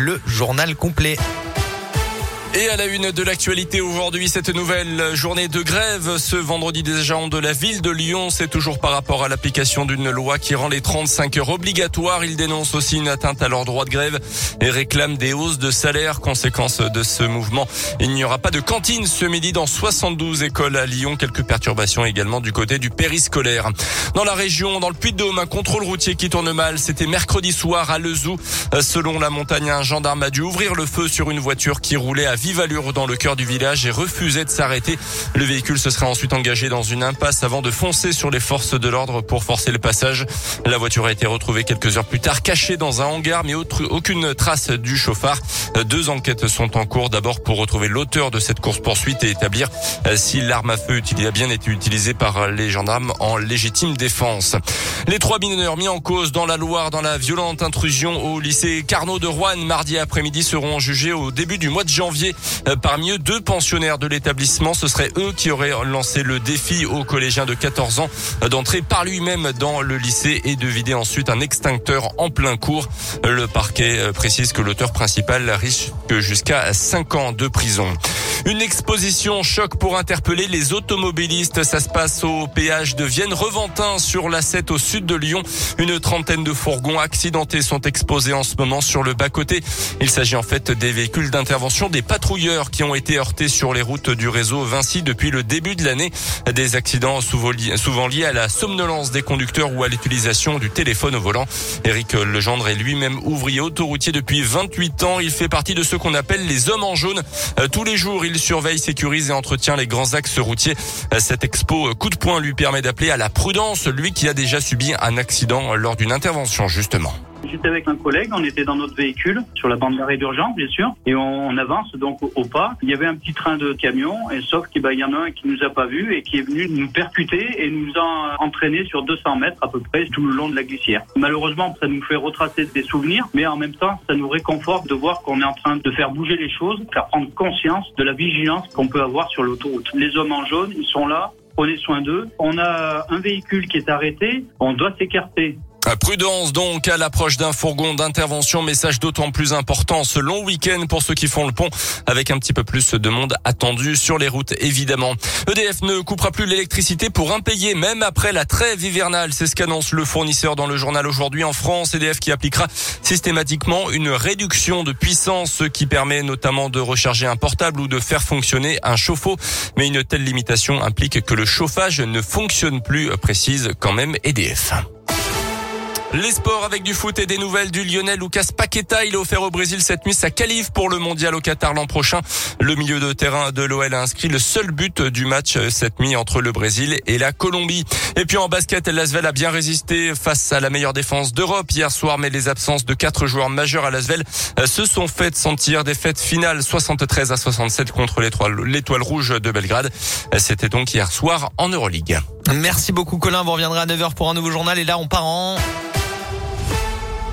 le journal complet. Et à la une de l'actualité aujourd'hui, cette nouvelle journée de grève ce vendredi des agents de la ville de Lyon, c'est toujours par rapport à l'application d'une loi qui rend les 35 heures obligatoires. Ils dénoncent aussi une atteinte à leur droit de grève et réclament des hausses de salaire. Conséquence de ce mouvement, il n'y aura pas de cantine ce midi dans 72 écoles à Lyon. Quelques perturbations également du côté du périscolaire. Dans la région, dans le Puy-de-Dôme, un contrôle routier qui tourne mal. C'était mercredi soir à Lezou. Selon la montagne, un gendarme a dû ouvrir le feu sur une voiture qui roulait à vive allure dans le cœur du village et refusait de s'arrêter. Le véhicule se serait ensuite engagé dans une impasse avant de foncer sur les forces de l'ordre pour forcer le passage. La voiture a été retrouvée quelques heures plus tard cachée dans un hangar mais aucune trace du chauffard. Deux enquêtes sont en cours d'abord pour retrouver l'auteur de cette course-poursuite et établir si l'arme à feu a bien été utilisée par les gendarmes en légitime défense. Les trois mineurs mis en cause dans la Loire dans la violente intrusion au lycée Carnot de Rouen mardi après-midi seront jugés au début du mois de janvier. Euh, parmi eux, deux pensionnaires de l'établissement. Ce seraient eux qui auraient lancé le défi aux collégiens de 14 ans d'entrer par lui-même dans le lycée et de vider ensuite un extincteur en plein cours. Le parquet euh, précise que l'auteur principal risque jusqu'à 5 ans de prison. Une exposition choc pour interpeller les automobilistes. Ça se passe au péage de Vienne-Reventin sur la 7 au sud de Lyon. Une trentaine de fourgons accidentés sont exposés en ce moment sur le bas-côté. Il s'agit en fait des véhicules d'intervention des patrouilleurs qui ont été heurtés sur les routes du réseau Vinci depuis le début de l'année. Des accidents souvent liés à la somnolence des conducteurs ou à l'utilisation du téléphone au volant. Éric Legendre est lui-même ouvrier autoroutier depuis 28 ans. Il fait partie de ceux qu'on appelle les hommes en jaune. Euh, tous les jours, il surveille, sécurise et entretient les grands axes routiers. Cette expo coup de poing lui permet d'appeler à la prudence, lui qui a déjà subi un accident lors d'une intervention justement. J'étais avec un collègue, on était dans notre véhicule, sur la bande d'arrêt d'urgence, bien sûr, et on, avance donc au, pas. Il y avait un petit train de camion, sauf qu'il ben, y en a un qui nous a pas vu et qui est venu nous percuter et nous a entraîné sur 200 mètres à peu près tout le long de la glissière. Malheureusement, ça nous fait retracer des souvenirs, mais en même temps, ça nous réconforte de voir qu'on est en train de faire bouger les choses, faire prendre conscience de la vigilance qu'on peut avoir sur l'autoroute. Les hommes en jaune, ils sont là, prenez soin d'eux. On a un véhicule qui est arrêté, on doit s'écarter. Prudence donc à l'approche d'un fourgon d'intervention, message d'autant plus important ce long week-end pour ceux qui font le pont, avec un petit peu plus de monde attendu sur les routes évidemment. EDF ne coupera plus l'électricité pour impayé même après la trêve hivernale, c'est ce qu'annonce le fournisseur dans le journal aujourd'hui en France. EDF qui appliquera systématiquement une réduction de puissance, ce qui permet notamment de recharger un portable ou de faire fonctionner un chauffe-eau. Mais une telle limitation implique que le chauffage ne fonctionne plus, précise quand même EDF. Les sports avec du foot et des nouvelles du Lyonnais Lucas Paqueta. Il est offert au Brésil cette nuit sa qualif pour le mondial au Qatar l'an prochain. Le milieu de terrain de l'OL a inscrit le seul but du match cette nuit entre le Brésil et la Colombie. Et puis en basket, Lasvel a bien résisté face à la meilleure défense d'Europe hier soir, mais les absences de quatre joueurs majeurs à Lasvel se sont faites sentir. Défaite finale 73 à 67 contre l'étoile rouge de Belgrade. C'était donc hier soir en Euroleague. Merci beaucoup Colin, vous reviendrez à 9h pour un nouveau journal et là on part en...